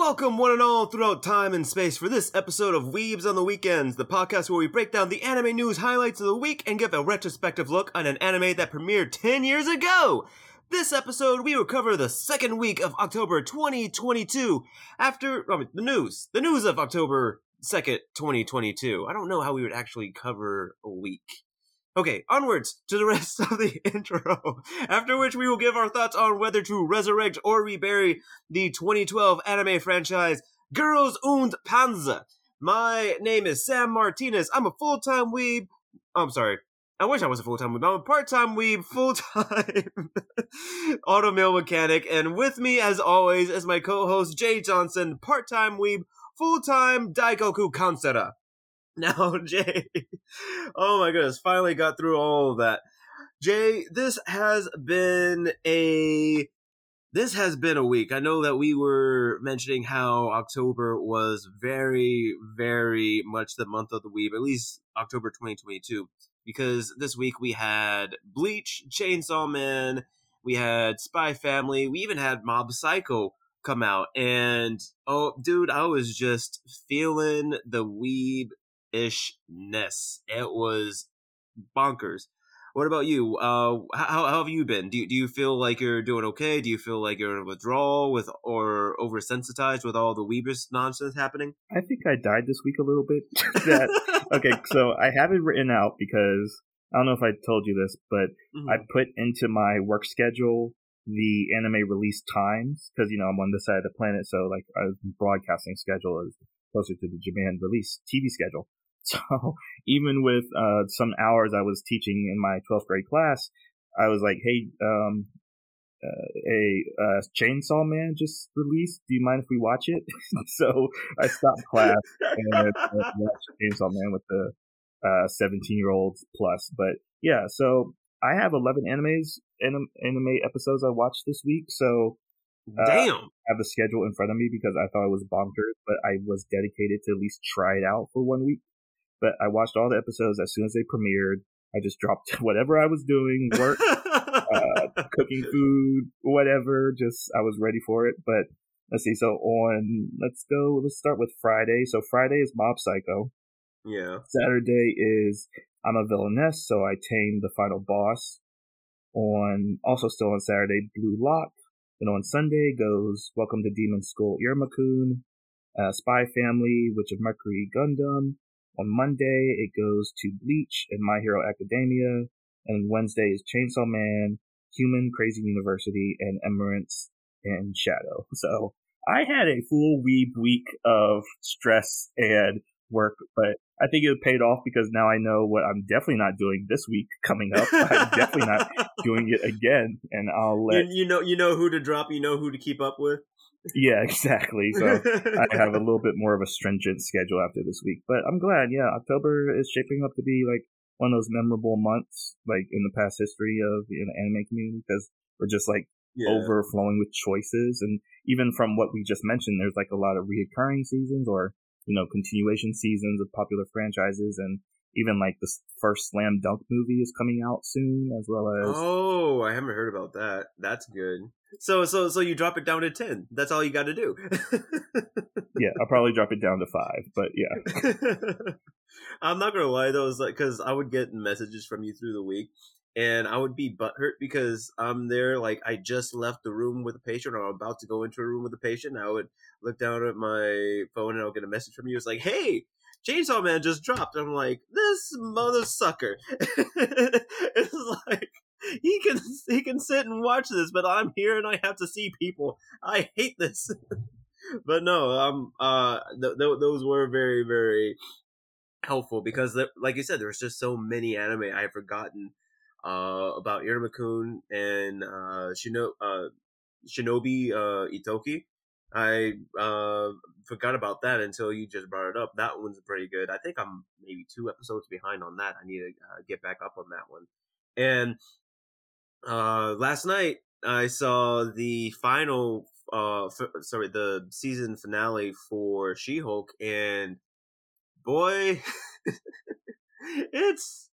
Welcome, one and all, throughout time and space, for this episode of Weebs on the Weekends, the podcast where we break down the anime news highlights of the week and give a retrospective look on an anime that premiered 10 years ago. This episode, we will cover the second week of October 2022. After I mean, the news, the news of October 2nd, 2022. I don't know how we would actually cover a week. Okay, onwards to the rest of the intro. After which we will give our thoughts on whether to resurrect or rebury the 2012 anime franchise Girls und Panzer. My name is Sam Martinez. I'm a full-time weeb. Oh, I'm sorry. I wish I was a full-time weeb. I'm a part-time weeb, full-time automobile mechanic, and with me, as always, is my co-host Jay Johnson, part-time weeb, full-time Daikoku counselor. Now, Jay, oh my goodness, finally got through all of that. Jay, this has been a this has been a week. I know that we were mentioning how October was very, very much the month of the week, at least October 2022, because this week we had Bleach, Chainsaw Man, we had Spy Family, we even had Mob Psycho come out, and oh, dude, I was just feeling the weeb ishness. It was bonkers. What about you? Uh, how, how have you been? Do you, do you feel like you're doing okay? Do you feel like you're in a withdrawal with or oversensitized with all the Weebus nonsense happening? I think I died this week a little bit. that okay, so I have it written out because I don't know if I told you this, but mm-hmm. I put into my work schedule the anime release times because you know I'm on this side of the planet, so like a broadcasting schedule is closer to the Japan release TV schedule. So even with uh, some hours I was teaching in my 12th grade class, I was like, "Hey, um, uh, a uh, Chainsaw Man just released. Do you mind if we watch it?" so I stopped class and watched Chainsaw Man with the 17 uh, year olds plus. But yeah, so I have 11 animes anime, anime episodes I watched this week. So uh, Damn. I have the schedule in front of me because I thought it was bonkers, but I was dedicated to at least try it out for one week. But I watched all the episodes as soon as they premiered. I just dropped whatever I was doing, work, uh, cooking food, whatever. Just I was ready for it. But let's see. So on, let's go. Let's start with Friday. So Friday is Mob Psycho. Yeah. Saturday is I'm a Villainess, so I tame the final boss. On also still on Saturday, Blue Lock. Then on Sunday goes Welcome to Demon School Iruma-kun, uh, Spy Family, Witch of Mercury Gundam, on Monday, it goes to Bleach and My Hero Academia. And Wednesday is Chainsaw Man, Human Crazy University, and Eminence and Shadow. So I had a full week week of stress and work, but I think it paid off because now I know what I'm definitely not doing this week coming up. I'm definitely not doing it again, and I'll let you, you know you know who to drop, you know who to keep up with. Yeah, exactly. So I have a little bit more of a stringent schedule after this week, but I'm glad. Yeah, October is shaping up to be like one of those memorable months, like in the past history of the anime community, because we're just like yeah. overflowing with choices, and even from what we just mentioned, there's like a lot of reoccurring seasons or you know continuation seasons of popular franchises, and even like the first slam dunk movie is coming out soon as well as oh i haven't heard about that that's good so so so you drop it down to 10 that's all you got to do yeah i'll probably drop it down to 5 but yeah i'm not gonna lie though like because i would get messages from you through the week and I would be butthurt because I'm there, like I just left the room with a patient, or I'm about to go into a room with a patient. I would look down at my phone and I'll get a message from you. It's like, "Hey, Chainsaw Man just dropped. I'm like, this mother sucker. it's like he can he can sit and watch this, but I'm here and I have to see people. I hate this. but no, um, uh, th- th- those were very very helpful because, like you said, there's just so many anime I have forgotten uh, about Iruma-kun and uh, Shino- uh, Shinobi uh, Ittoki. I uh, forgot about that until you just brought it up. That one's pretty good. I think I'm maybe two episodes behind on that. I need to uh, get back up on that one. And uh, last night I saw the final, uh, f- sorry, the season finale for She-Hulk, and boy, it's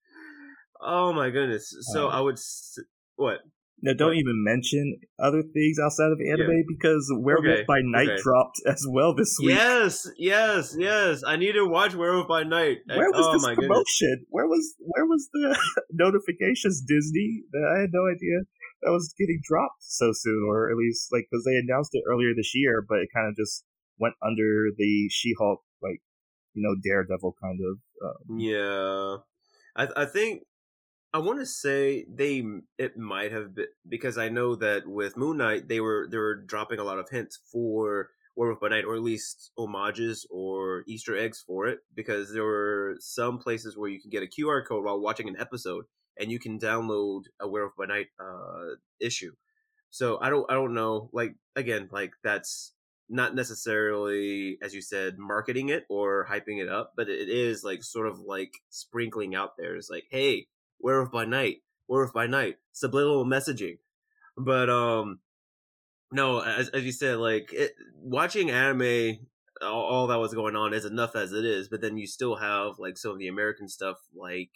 oh my goodness. So I would what Now, don't even mention other things outside of anime yeah. because Werewolf okay. by Night okay. dropped as well this week. Yes, yes, yes. I need to watch Werewolf by Night. Where was oh, this promotion? Goodness. Where was where was the notifications? Disney? I had no idea that was getting dropped so soon, or at least like because they announced it earlier this year, but it kind of just went under the She-Hulk, like you know, Daredevil kind of. Um, yeah, I I think I want to say they it might have been because I know that with Moon Knight they were they were dropping a lot of hints for Werewolf by Night or at least homages or Easter eggs for it because there were some places where you can get a QR code while watching an episode and you can download a Werewolf by Night uh, issue. So I don't I don't know like again like that's not necessarily as you said marketing it or hyping it up, but it is like sort of like sprinkling out there. It's like hey, Werewolf by Night, Werewolf by Night, subliminal messaging. But um no, as as you said like it, watching anime all, all that was going on is enough as it is, but then you still have like some of the American stuff like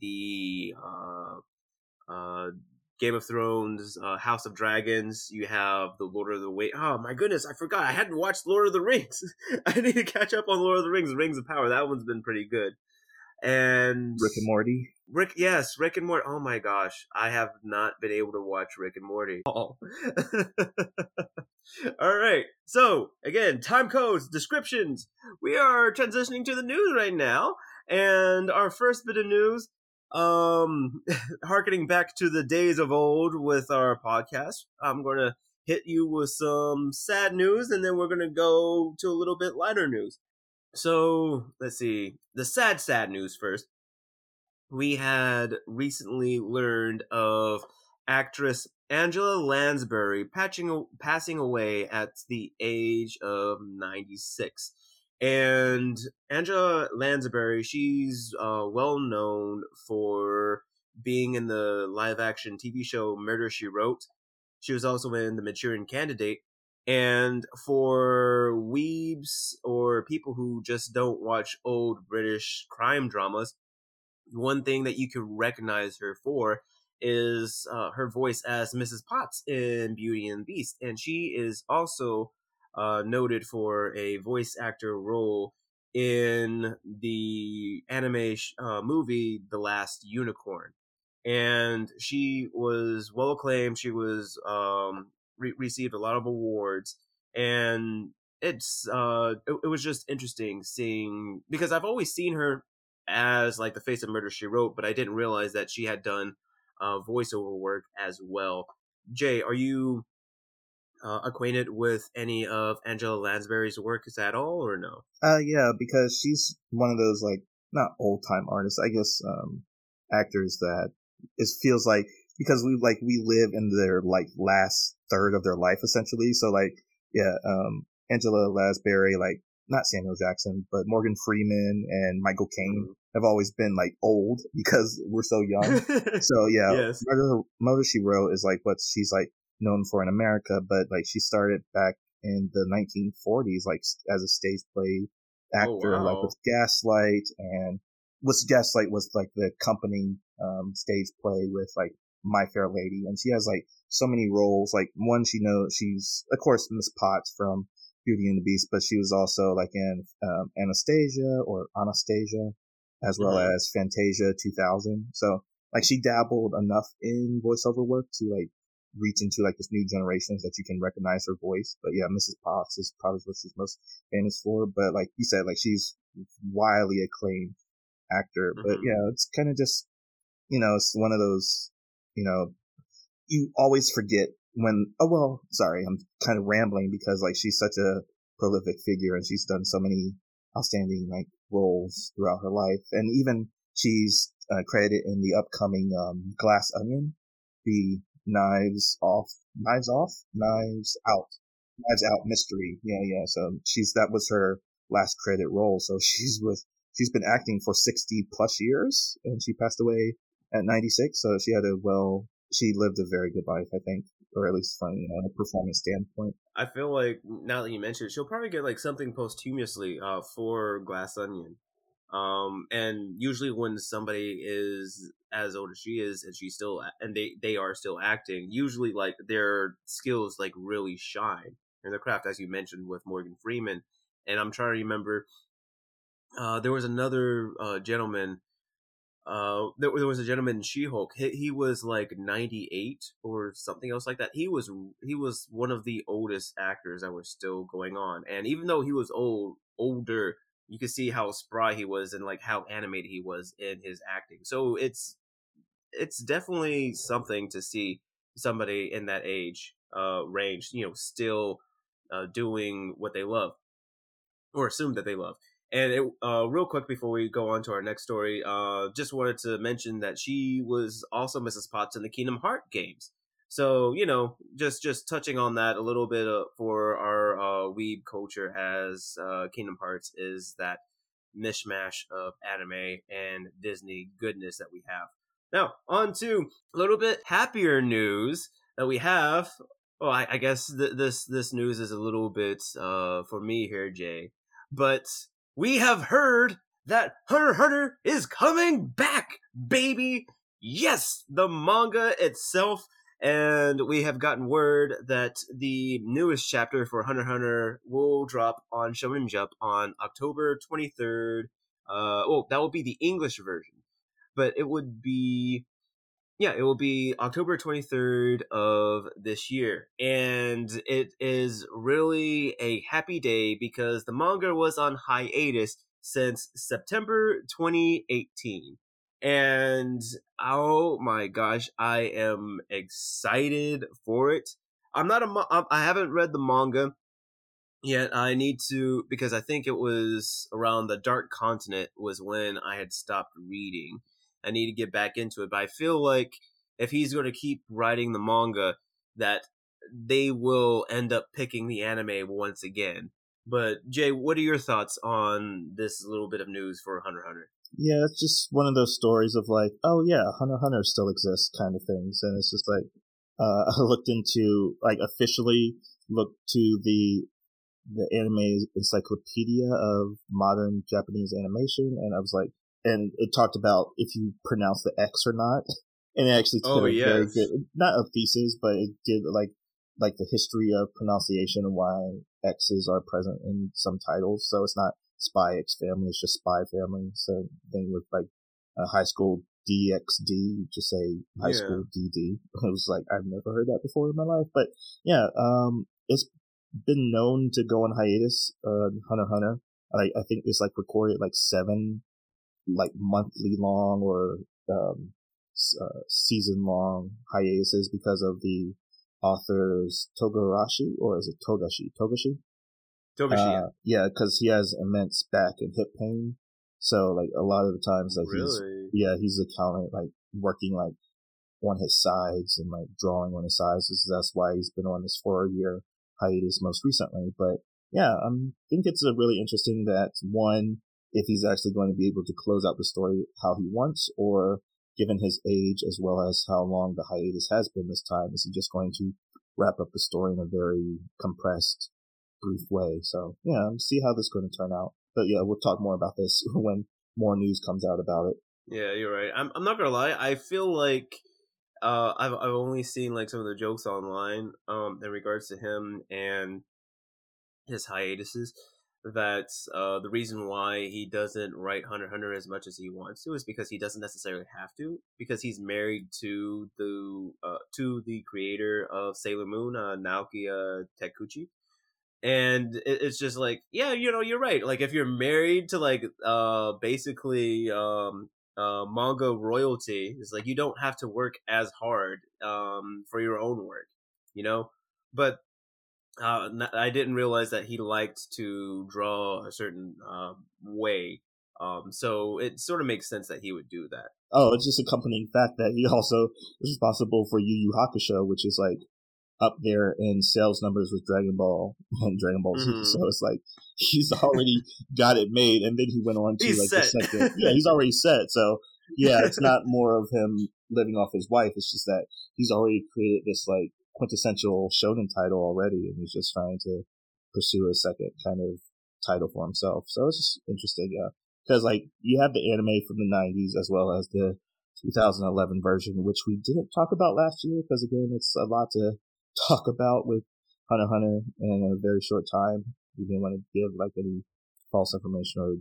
the uh, uh, Game of Thrones, uh, House of Dragons. You have the Lord of the Way. Oh my goodness, I forgot. I hadn't watched Lord of the Rings. I need to catch up on Lord of the Rings, Rings of Power. That one's been pretty good. And Rick and Morty. Rick, yes, Rick and Morty. Oh my gosh, I have not been able to watch Rick and Morty. Oh. All right. So again, time codes, descriptions. We are transitioning to the news right now, and our first bit of news um harkening back to the days of old with our podcast i'm going to hit you with some sad news and then we're going to go to a little bit lighter news so let's see the sad sad news first we had recently learned of actress angela lansbury patching, passing away at the age of 96 and Angela Lansbury, she's uh, well known for being in the live action TV show Murder She Wrote. She was also in The Manchurian Candidate. And for weebs or people who just don't watch old British crime dramas, one thing that you can recognize her for is uh, her voice as Mrs. Potts in Beauty and the Beast. And she is also uh, noted for a voice actor role in the anime uh, movie The Last Unicorn. And she was well acclaimed. She was um, re- received a lot of awards, and it's uh, it, it was just interesting seeing because I've always seen her as like the face of Murder She Wrote, but I didn't realize that she had done uh, voiceover work as well. Jay, are you uh, acquainted with any of Angela Lansbury's work at all, or no? Uh, yeah, because she's one of those like not old time artists, I guess, um, actors that it feels like because we like we live in their like last third of their life essentially. So like, yeah, um, Angela Lansbury, like not Samuel Jackson, but Morgan Freeman and Michael Caine mm-hmm. have always been like old because we're so young. so yeah, yes. Murder She Wrote is like what she's like known for in America, but like she started back in the 1940s, like as a stage play oh, actor, oh, wow. like with Gaslight and what's Gaslight was like the accompanying um, stage play with like My Fair Lady, and she has like so many roles. Like one, she knows she's of course Miss Potts from Beauty and the Beast, but she was also like in um, Anastasia or Anastasia, as well mm-hmm. as Fantasia 2000. So like she dabbled enough in voiceover work to like reach into like this new generations that you can recognize her voice. But yeah, Mrs. Potts is probably what she's most famous for. But like you said, like she's wildly acclaimed actor. Mm-hmm. But yeah, it's kind of just, you know, it's one of those, you know, you always forget when, oh, well, sorry, I'm kind of rambling because like she's such a prolific figure and she's done so many outstanding like roles throughout her life. And even she's uh, credited in the upcoming, um, Glass Onion, the Knives Off, Knives Off, Knives Out, Knives Out mystery. Yeah, yeah. So she's that was her last credit role. So she's with she's been acting for sixty plus years, and she passed away at ninety six. So she had a well, she lived a very good life, I think, or at least from you know, a performance standpoint. I feel like now that you mentioned it, she'll probably get like something posthumously uh, for Glass Onion. Um, and usually when somebody is as old as she is and she's still and they they are still acting, usually like their skills like really shine in the craft, as you mentioned with Morgan Freeman. And I'm trying to remember. Uh, there was another uh, gentleman. Uh, there, there was a gentleman in She-Hulk. He, he was like 98 or something else like that. He was he was one of the oldest actors that were still going on. And even though he was old, older, you could see how spry he was and like how animated he was in his acting. So it's it's definitely something to see somebody in that age uh range, you know, still uh, doing what they love or assume that they love. And it, uh, real quick before we go on to our next story, uh, just wanted to mention that she was also Mrs. Potts in the Kingdom Heart games. So you know, just just touching on that a little bit uh, for our uh, weeb culture as uh, Kingdom Hearts is that mishmash of anime and Disney goodness that we have. Now, on to a little bit happier news that we have. Well, I, I guess th- this this news is a little bit uh, for me here, Jay, but we have heard that Hunter Hunter is coming back, baby. Yes, the manga itself and we have gotten word that the newest chapter for Hunter Hunter will drop on Shonen Jump on October 23rd. Uh, well, that will be the English version, but it would be, yeah, it will be October 23rd of this year. And it is really a happy day because the manga was on hiatus since September 2018 and oh my gosh, I am excited for it. I'm not a I haven't read the manga yet. I need to because I think it was around the Dark Continent was when I had stopped reading. I need to get back into it, but I feel like if he's going to keep writing the manga, that they will end up picking the anime once again. But Jay, what are your thoughts on this little bit of news for Hunter Hunter? Yeah, it's just one of those stories of like, oh yeah, Hunter Hunter still exists kind of things, and it's just like uh, I looked into like officially looked to the the anime encyclopedia of modern Japanese animation, and I was like, and it talked about if you pronounce the X or not, and it actually did oh, a yes. very good, not a thesis, but it did like like the history of pronunciation and why X's are present in some titles. So it's not Spy X Family. It's just Spy Family. So thing with like a high school DXD, just say high yeah. school DD. I was like, I've never heard that before in my life. But yeah, um, it's been known to go on hiatus, uh, Hunter Hunter. I, I think it's like recorded like seven, like monthly long or, um, uh, season long hiatuses because of the author's Togarashi, or is it Togashi? Togashi? Togashi. Uh, yeah, because he has immense back and hip pain. So like a lot of the times like really? he's yeah he's accounting like working like on his sides and like drawing on his sides. That's why he's been on this four year hiatus most recently. But yeah, I um, think it's a really interesting that one if he's actually going to be able to close out the story how he wants, or given his age as well as how long the hiatus has been this time, is he just going to wrap up the story in a very compressed brief way. So yeah, see how this is going to turn out. But yeah, we'll talk more about this when more news comes out about it. Yeah, you're right. I'm I'm not gonna lie. I feel like uh, I've I've only seen like some of the jokes online um in regards to him and his hiatuses. That uh, the reason why he doesn't write Hunter Hunter as much as he wants to is because he doesn't necessarily have to because he's married to the uh, to the creator of Sailor Moon, uh, Naoko uh, Takeuchi and it's just like yeah you know you're right. Like if you're married to like uh basically um uh manga royalty it's like you don't have to work as hard um for your own work you know? But uh i didn't realize that he liked to draw a certain uh, way um so it sort of makes sense that he would do that oh it's just accompanying fact that he also is responsible for yu yu hakusho which is like up there in sales numbers with Dragon Ball and Dragon Ball Z. Mm-hmm. So it's like he's already got it made, and then he went on to he's like set. the second. Yeah, he's already set. So yeah, it's not more of him living off his wife. It's just that he's already created this like quintessential shonen title already, and he's just trying to pursue a second kind of title for himself. So it's just interesting. Yeah, because like you have the anime from the '90s as well as the 2011 version, which we didn't talk about last year because again, it's a lot to talk about with Hunter Hunter in a very short time. We didn't want to give like any false information or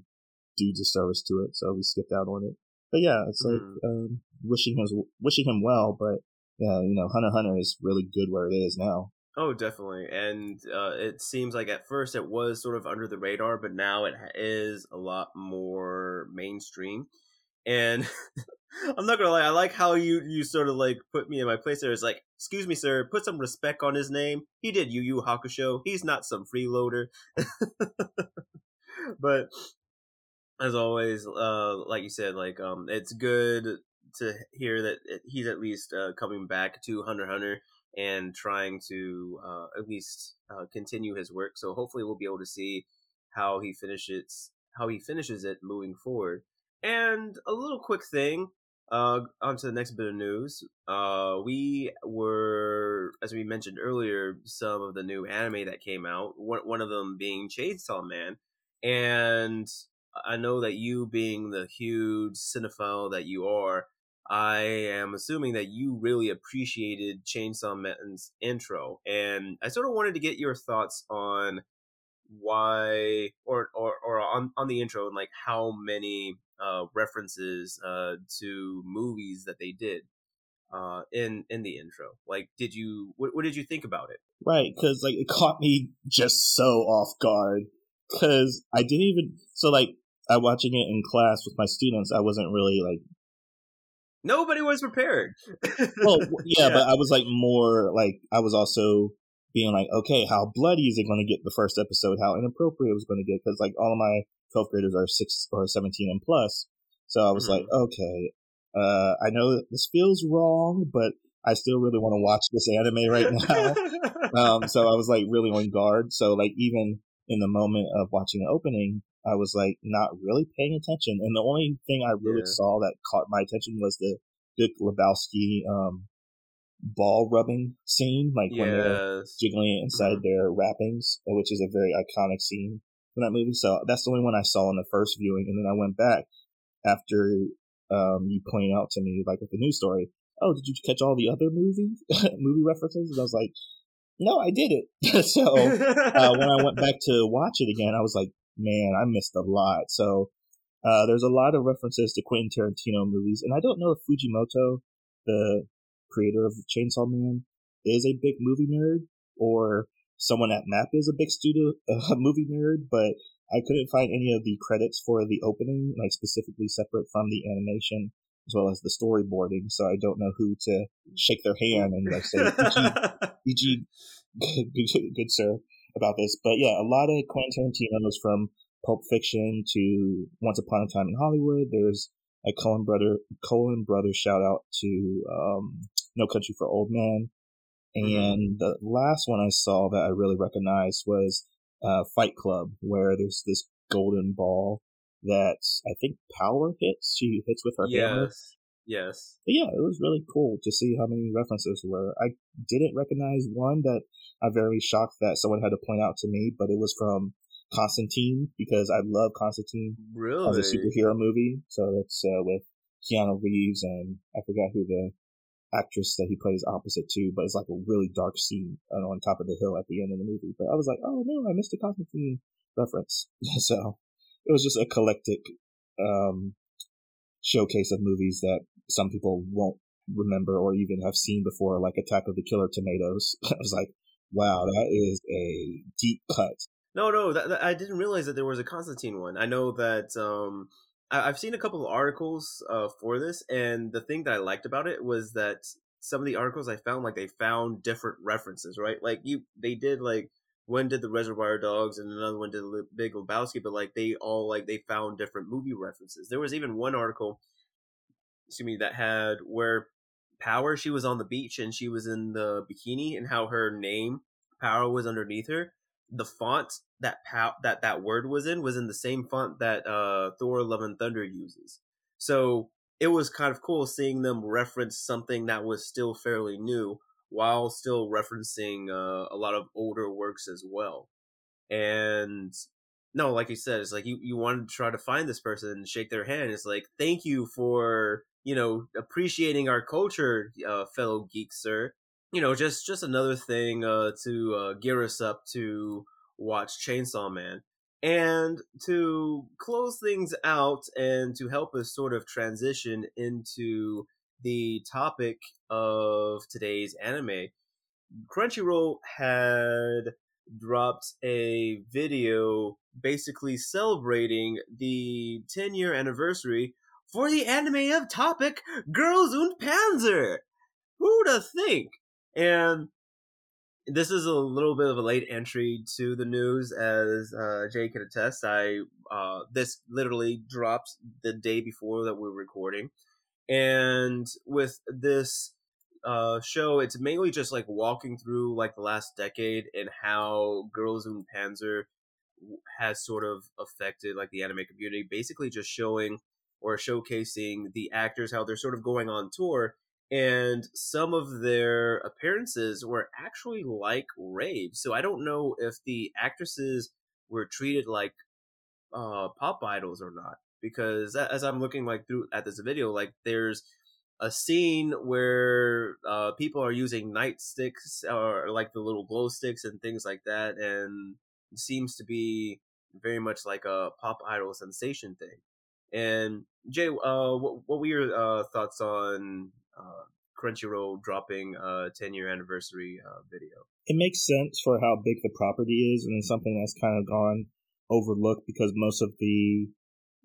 do disservice to it, so we skipped out on it. But yeah, it's like mm. um, wishing him wishing him well, but yeah, you know, Hunter Hunter is really good where it is now. Oh, definitely. And uh, it seems like at first it was sort of under the radar, but now it is a lot more mainstream. And I'm not gonna lie, I like how you you sort of like put me in my place there. It's like, excuse me, sir, put some respect on his name. He did Yu Yu Hakusho. He's not some freeloader. but as always, uh, like you said, like um, it's good to hear that he's at least uh, coming back to Hunter Hunter and trying to uh, at least uh, continue his work. So hopefully, we'll be able to see how he finishes how he finishes it moving forward. And a little quick thing, uh, on to the next bit of news. Uh, we were, as we mentioned earlier, some of the new anime that came out. One, one of them being Chainsaw Man, and I know that you, being the huge cinephile that you are, I am assuming that you really appreciated Chainsaw Man's intro, and I sort of wanted to get your thoughts on why, or or or on on the intro, and like how many uh, references uh, to movies that they did uh, in in the intro. Like, did you what, what did you think about it? Right, because like it caught me just so off guard. Because I didn't even so like I watching it in class with my students. I wasn't really like nobody was prepared. well, yeah, yeah, but I was like more like I was also being like, okay, how bloody is it going to get the first episode? How inappropriate it was going to get? Because like all of my 12th graders are six or 17 and plus. So I was mm-hmm. like, okay, uh, I know this feels wrong, but I still really want to watch this anime right now. um, so I was like really on guard. So like even in the moment of watching the opening, I was like not really paying attention. And the only thing I really yeah. saw that caught my attention was the Big Lebowski, um, ball rubbing scene, like yes. when they're jiggling it inside mm-hmm. their wrappings, which is a very iconic scene from that movie. So that's the only one I saw in the first viewing, and then I went back after um, you pointed out to me, like with the news story. Oh, did you catch all the other movie movie references? And I was like, no, I did it. so uh, when I went back to watch it again, I was like, man, I missed a lot. So uh, there's a lot of references to Quentin Tarantino movies, and I don't know if Fujimoto, the creator of Chainsaw Man, is a big movie nerd or someone at MAPPA is a big studio uh, movie nerd, but I couldn't find any of the credits for the opening, like specifically separate from the animation as well as the storyboarding. So I don't know who to shake their hand and like say, "EG, good, good, good sir," about this. But yeah, a lot of Quentin Tarantino's from Pulp Fiction to Once Upon a Time in Hollywood. There's a Coen brother Coen brother shout out to um, No Country for Old Men. Mm-hmm. And the last one I saw that I really recognized was uh, Fight Club, where there's this golden ball that I think Power hits. She hits with her yes. Yes. But yeah, it was really cool to see how many references were. I didn't recognize one that I'm very shocked that someone had to point out to me, but it was from Constantine because I love Constantine really? as a superhero movie. So that's uh, with Keanu Reeves and I forgot who the actress that he plays opposite to, but it's like a really dark scene on top of the hill at the end of the movie. But I was like, oh no, I missed a Constantine reference. so it was just a collective um, showcase of movies that some people won't remember or even have seen before, like Attack of the Killer Tomatoes. I was like, wow, that is a deep cut. No, no, that, that, I didn't realize that there was a Constantine one. I know that um, I, have seen a couple of articles uh, for this, and the thing that I liked about it was that some of the articles I found, like they found different references, right? Like you, they did like one did the Reservoir Dogs and another one did the Big Lebowski, but like they all like they found different movie references. There was even one article, excuse me, that had where Power she was on the beach and she was in the bikini and how her name Power was underneath her. The font that pow- that that word was in was in the same font that uh, Thor: Love and Thunder uses. So it was kind of cool seeing them reference something that was still fairly new while still referencing uh, a lot of older works as well. And no, like you said, it's like you you wanted to try to find this person and shake their hand. It's like thank you for you know appreciating our culture, uh, fellow geeks, sir. You know, just just another thing uh, to uh, gear us up to watch Chainsaw Man. And to close things out and to help us sort of transition into the topic of today's anime, Crunchyroll had dropped a video basically celebrating the 10 year anniversary for the anime of topic Girls und Panzer. Who'da think? And this is a little bit of a late entry to the news, as uh, Jay can attest. I uh, this literally dropped the day before that we're recording, and with this uh, show, it's mainly just like walking through like the last decade and how Girls und Panzer has sort of affected like the anime community. Basically, just showing or showcasing the actors how they're sort of going on tour and some of their appearances were actually like raves. So I don't know if the actresses were treated like uh, pop idols or not, because as I'm looking like through at this video, like there's a scene where uh, people are using nightsticks or like the little glow sticks and things like that, and seems to be very much like a pop idol sensation thing. And Jay, uh, what, what were your uh, thoughts on uh, Crunchyroll dropping a 10 year anniversary uh, video. It makes sense for how big the property is, and it's something that's kind of gone overlooked because most of the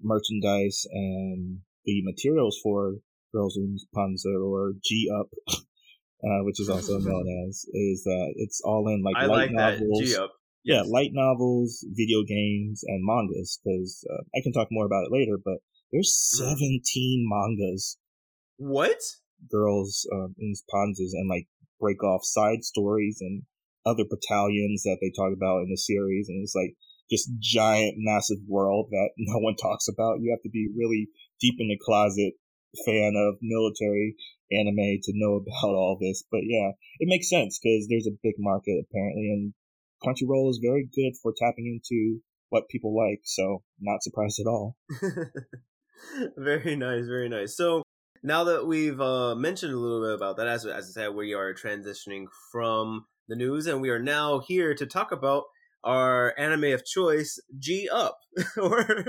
merchandise and the materials for Girls und Panzer or G Up, uh, which is also known as, is that it's all in like I light like novels. G Up. Yeah, light novels, video games, and mangas. Because uh, I can talk more about it later, but there's Mm. 17 mangas What? girls um, in Panzers and like break off side stories and other battalions that they talk about in the series, and it's like just giant, massive world that no one talks about. You have to be really deep in the closet fan of military anime to know about all this. But yeah, it makes sense because there's a big market apparently, and Crunchyroll is very good for tapping into what people like. So not surprised at all. very nice, very nice. So now that we've uh, mentioned a little bit about that, as, as I said, we are transitioning from the news, and we are now here to talk about our anime of choice, G Up. or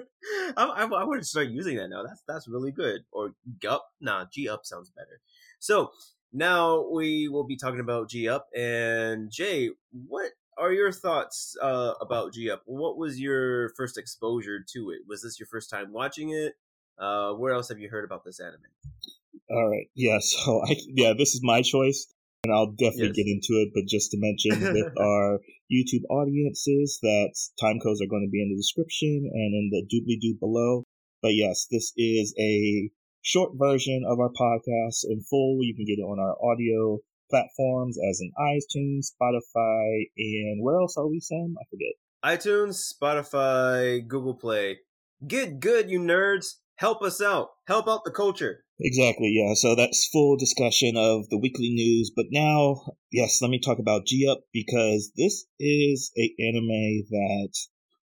I, I, I want to start using that now. That's that's really good. Or Gup? Nah, G Up sounds better. So now we will be talking about G Up. And Jay, what are your thoughts uh, about G Up? What was your first exposure to it? Was this your first time watching it? Uh, where else have you heard about this anime? All right. Yeah. So I yeah, this is my choice, and I'll definitely Yes. get into it. But just to mention with our YouTube audiences, that time codes are going to be in the description and in the doobly doo below. But yes, this is a short version of our podcast in full. You can get it on our audio platforms as in iTunes, Spotify, and where else are we, Sam? I forget. iTunes, Spotify, Google Play. Get good, you nerds! Help us out. Help out the culture. Exactly, yeah. So that's full discussion of the weekly news. But now, yes, let me talk about G Up because this is a anime that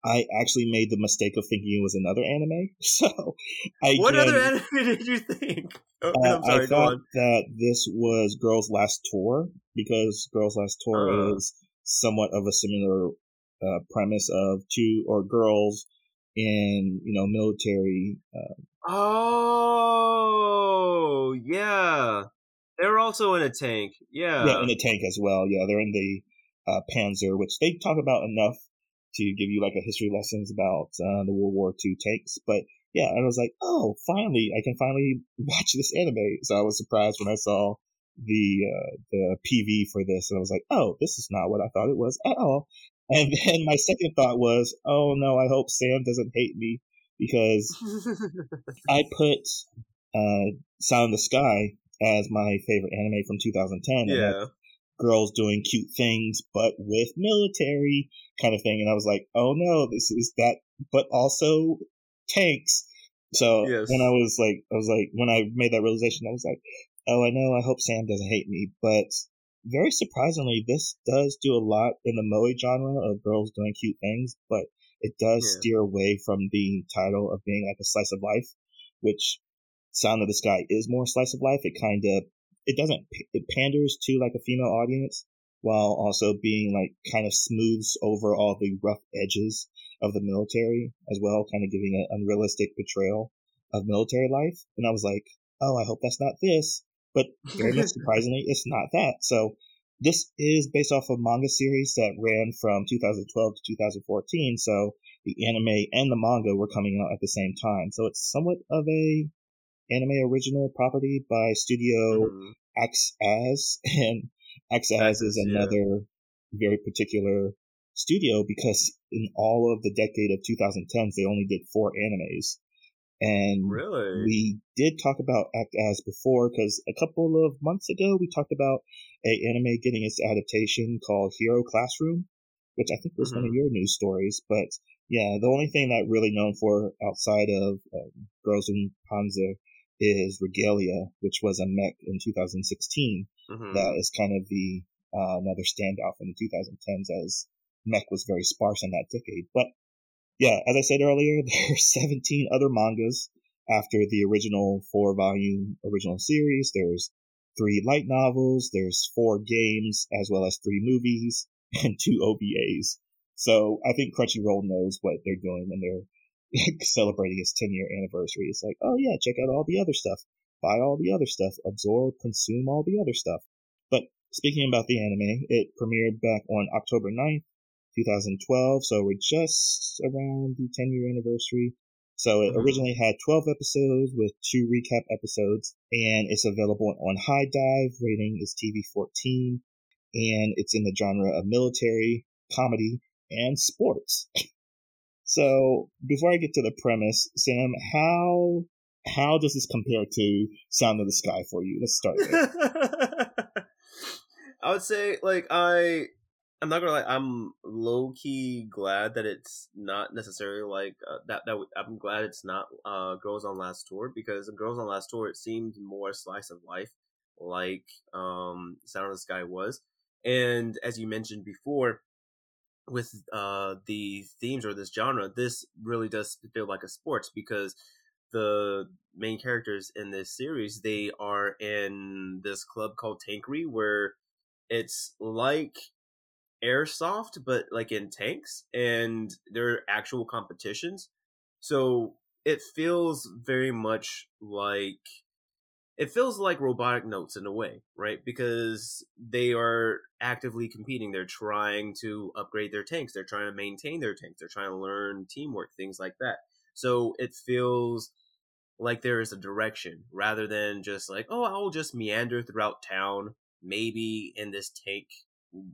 I actually made the mistake of thinking it was another anime. So I what other anime did you think? Oh, uh, I'm sorry, I thought that this was Girls Last Tour because Girls Last Tour Uh. is somewhat of a similar uh, premise of two or girls in you know military uh, Oh, yeah. They're also in a tank. Yeah. yeah, in a tank as well. Yeah, they're in the uh, Panzer, which they talk about enough to give you like a history lessons about uh, the World War II tanks. But yeah, I was like, oh, finally, I can finally watch this anime. So I was surprised when I saw the uh, the PV for this, and I was like, oh, this is not what I thought it was at all. And then my second thought was, oh no, I hope Sam doesn't hate me because I put uh, Sound in the Sky as my favorite anime from 2010. and yeah. Girls doing cute things, but with military kind of thing. And I was like, oh no, this is that, but also tanks. So Yes. when I was like, I was like, when I made that realization, I was like, oh, I know, I hope Sam doesn't hate me. But very surprisingly, this does do a lot in the moe genre of girls doing cute things, but it does yeah. steer away from the title of being like a slice of life, which Sound of the Sky is more slice of life. It kind of, it doesn't, it panders to like a female audience while also being like kind of smooths over all the rough edges of the military as well, kind of giving an unrealistic portrayal of military life. And I was like, oh, I hope that's not this. But very much surprisingly, it's not that. So this is based off a manga series that ran from 2012 to 2014. So the anime and the manga were coming out at the same time. So it's somewhat of a anime original property by Studio mm-hmm. Actas, and Actas is another yeah. very particular studio because in all of the decade of 2010s, they only did four animes. And really? we did talk about As before because a couple of months ago we talked about a anime getting its adaptation called Hero Classroom, which I think was mm-hmm. one of mm-hmm. your news stories. But yeah, the only thing that really known for outside of um, Girls in Panzer is Regalia, which was a mech in 2016. Mm-hmm. That is kind of the uh, another standout from the 2010s as mech was very sparse in that decade. But yeah, as I said earlier, there are 17 other mangas after the original four volume original series. There's three light novels, there's four games, as well as three movies and two OVAs. So I think Crunchyroll knows what they're doing when they're celebrating its 10 year anniversary. It's like, oh yeah, check out all the other stuff, buy all the other stuff, absorb, consume all the other stuff. But speaking about the anime, it premiered back on October 9th, 2012. So we're just around the 10 year anniversary. So it mm-hmm. originally had 12 episodes with two recap episodes and it's available on HIDIVE. Rating is TV 14 and it's in the genre of military, comedy, and sports. So before I get to the premise, Sam, how how does this compare to Sound of the Sky for you? Let's start. I would say like I I'm not gonna lie. I'm low key glad that it's not necessarily like uh, that. That I'm glad it's not uh, Girls on Last Tour because Girls on Last Tour it seemed more slice of life, like um, Sound of the Sky was. And as you mentioned before, with uh, the themes or this genre, this really does feel like a sports because the main characters in this series they are in this club called Tankery where it's like airsoft, but like in tanks, and there are actual competitions. So it feels very much like it feels like Robotics;Notes in a way, right? Because they are actively competing. They're trying to upgrade their tanks. They're trying to maintain their tanks. They're trying to learn teamwork, things like that. So it feels like there is a direction rather than just like, oh, I'll just meander throughout town, maybe in this tank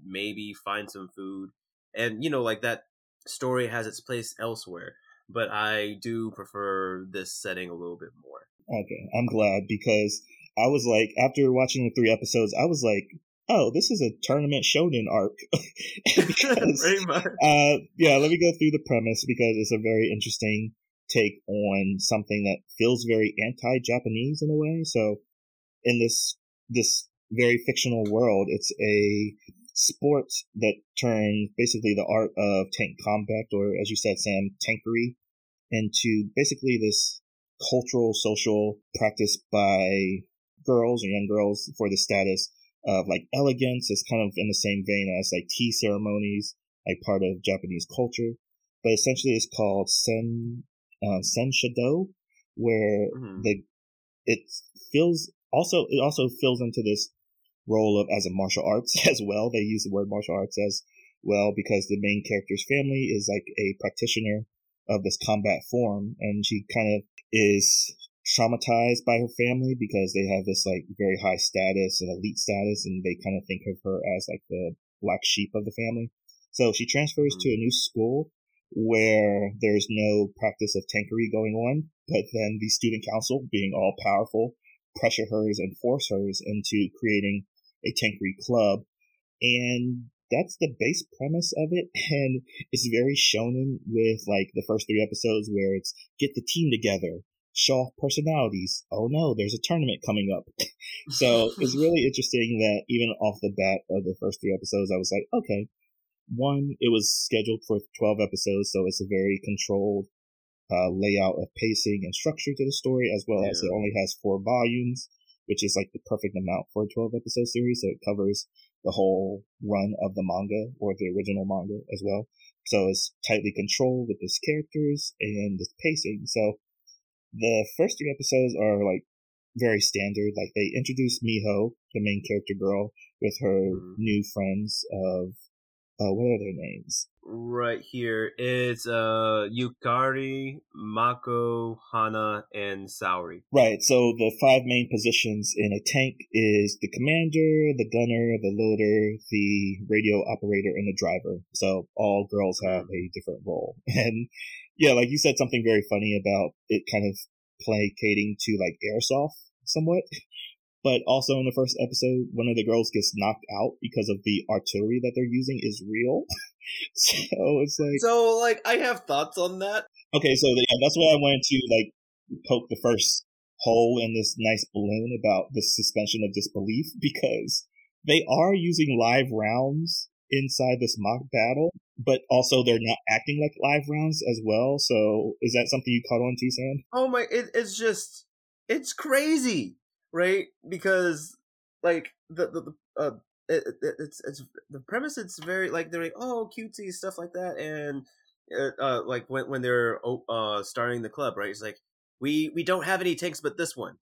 maybe find some food. And, you know, like that story has its place elsewhere. But I do prefer this setting a little bit more. Okay, I'm glad because I was like, after watching the three episodes, I was like, oh, this is a tournament shonen arc. because, uh, yeah, let me go through the premise because it's a very interesting take on something that feels very anti-Japanese in a way. So, in this this very fictional world, it's a sport that turns basically the art of tank combat, or as you said, Sam, tankery, into basically this cultural, social practice by girls or young girls for the status of like elegance. It's kind of in the same vein as like tea ceremonies, like part of Japanese culture. But essentially, it's called sen uh, sen shado, where mm-hmm. the it feels also it also fills into this role of as a martial arts as well. They use the word martial arts as well because the main character's family is like a practitioner of this combat form, and she kind of is traumatized by her family because they have this like very high status and elite status, and they kind of think of her as like the black sheep of the family. So she transfers to a mm. new school where there's no practice of tankery going on, but then the student council, being all powerful, pressure hers and force hers into creating a Tankery club. And that's the base premise of it. And it's very shonen with like the first three episodes where it's get the team together, show off personalities. Oh no, there's a tournament coming up. so it's really interesting that even off the bat of the first three episodes, I was like, okay, one, it was scheduled for 12 episodes, so it's a very controlled uh, layout of pacing and structure to the story, as well yeah. as it only has four volumes, which is like the perfect amount for a 12 episode series. So it covers the whole run of the manga or the original manga as well. So it's tightly controlled with its characters and its pacing. So the first three episodes are like very standard. Like they introduce Miho, the main character girl, with her mm-hmm. new friends of uh, what are their names? Right here, it's uh Yukari, Mako, Hana, and Saori. Right. So the five main positions in a tank is the commander, the gunner, the loader, the radio operator, and the driver. So all girls have a different role. And yeah, like you said something very funny about it kind of placating to like airsoft somewhat. But also in the first episode, one of the girls gets knocked out because of the artillery that they're using is real. so it's like so like I have thoughts on that. Okay, so yeah, that's why I wanted to like poke the first hole in this nice balloon about the suspension of disbelief because they are using live rounds inside this mock battle, but also they're not acting like live rounds as well. So is that something you caught on to, Sam? Oh my! It, it's just it's crazy right? Because like the the, the uh, it, it, it's it's the premise. It's very like they're like oh cutesy stuff like that, and uh, like when when they're uh starting the club, right? It's like we we don't have any tanks but this one,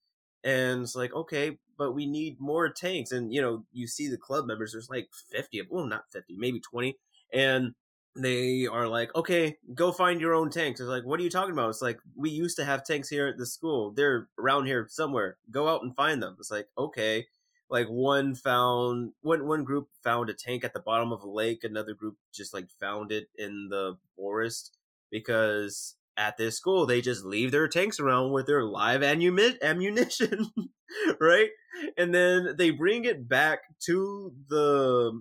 and it's like okay, but we need more tanks, and you know you see the club members. There's like fifty of well not fifty, maybe twenty, and they are like, okay, go find your own tanks. It's like, what are you talking about? It's like, we used to have tanks here at the school. They're around here somewhere. Go out and find them. It's like, okay. Like one found one one group found a tank at the bottom of a lake. Another group just like found it in the forest because at this school they just leave their tanks around with their live ammunition, right? And then they bring it back to the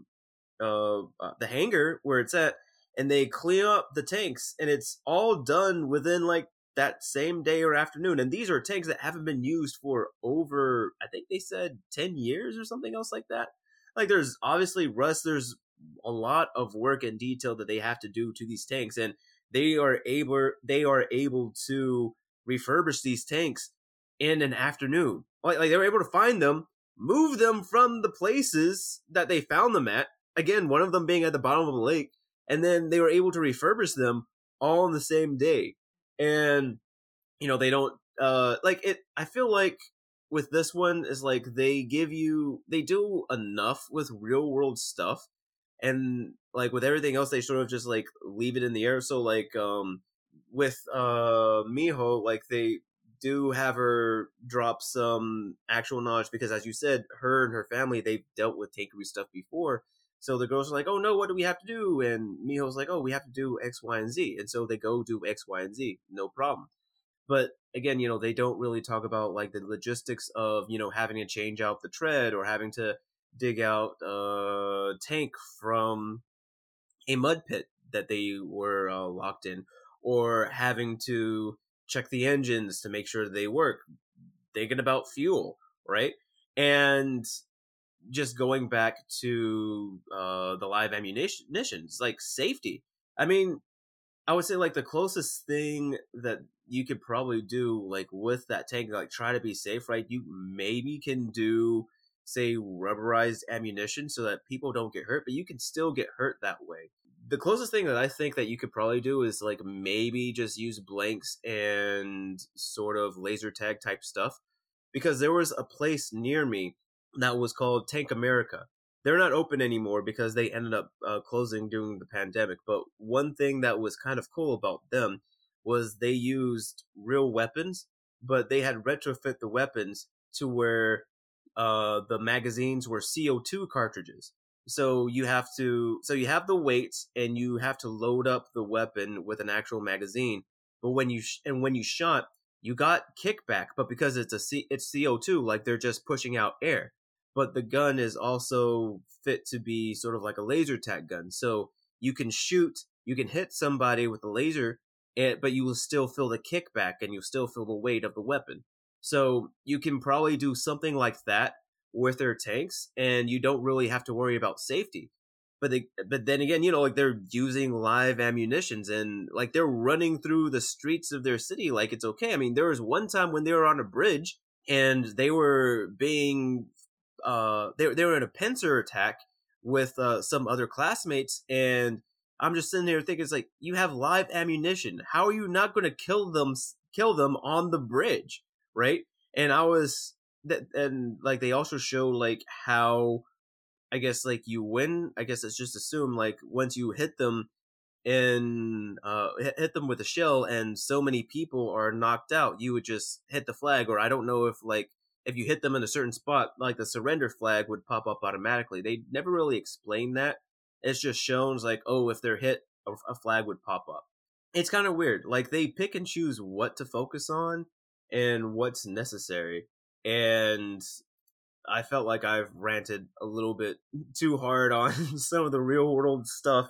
uh, uh the hangar where it's at and they clean up the tanks and it's all done within like that same day or afternoon. And these are tanks that haven't been used for over i think they said 10 years or something else like that. Like there's obviously rust there's a lot of work and detail that they have to do to these tanks and they are able they are able to refurbish these tanks in an afternoon. Like, like they were able to find them move them from the places that they found them at again one of them being at the bottom of the lake and then they were able to refurbish them all on the same day. And you know they don't uh like it i feel like with this one is like they give you they do enough with real world stuff. And like with everything else they sort of just like leave it in the air. So like um with uh miho like they do have her drop some actual knowledge because as you said her and her family they've dealt with tankery stuff before so the girls are like, "Oh no, what do we have to do?" And Miho's like, "Oh, we have to do X, Y, and Z." And so they go do X, Y, and Z, no problem. But again, you know, they don't really talk about like the logistics of you know having to change out the tread or having to dig out a tank from a mud pit that they were uh, locked in, or having to check the engines to make sure they work. Thinking about fuel, right? And just going back to uh, the live ammunitions, like safety. I mean, I would say like the closest thing that you could probably do, like with that tank, like try to be safe, right? You maybe can do, say, rubberized ammunition so that people don't get hurt, but you can still get hurt that way. The closest thing that I think that you could probably do is like maybe just use blanks and sort of laser tag type stuff, because there was a place near me that was called Tank America. They're not open anymore because they ended up uh, closing during the pandemic. But one thing that was kind of cool about them was they used real weapons, but they had retrofit the weapons to where uh, the magazines were CO2 cartridges. So you have to, so you have the weights and you have to load up the weapon with an actual magazine. But when you sh- and when you shot, you got kickback, but because it's a C- it's CO2, like they're just pushing out air but the gun is also fit to be sort of like a laser tag gun. So you can shoot, you can hit somebody with a laser, and, but you will still feel the kickback and you'll still feel the weight of the weapon. So you can probably do something like that with their tanks, and you don't really have to worry about safety. but they but then again you know like they're using live ammunitions and like they're running through the streets of their city like it's okay i mean there was one time when they were on a bridge and they were being uh they, they were in a pincer attack with uh some other classmates and i'm just sitting there thinking it's like you have live ammunition how are you not going to kill them kill them on the bridge right and i was that and like they also show like how I guess like you win. I guess it's just assumed like once you hit them and uh, hit them with a shell, and so many people are knocked out, you would just hit the flag. Or I don't know if like if you hit them in a certain spot, like the surrender flag would pop up automatically. They never really explain that. It's just shown like oh, if they're hit, a flag would pop up. It's kind of weird. Like they pick and choose what to focus on and what's necessary. And I felt like I've ranted a little bit too hard on some of the real world stuff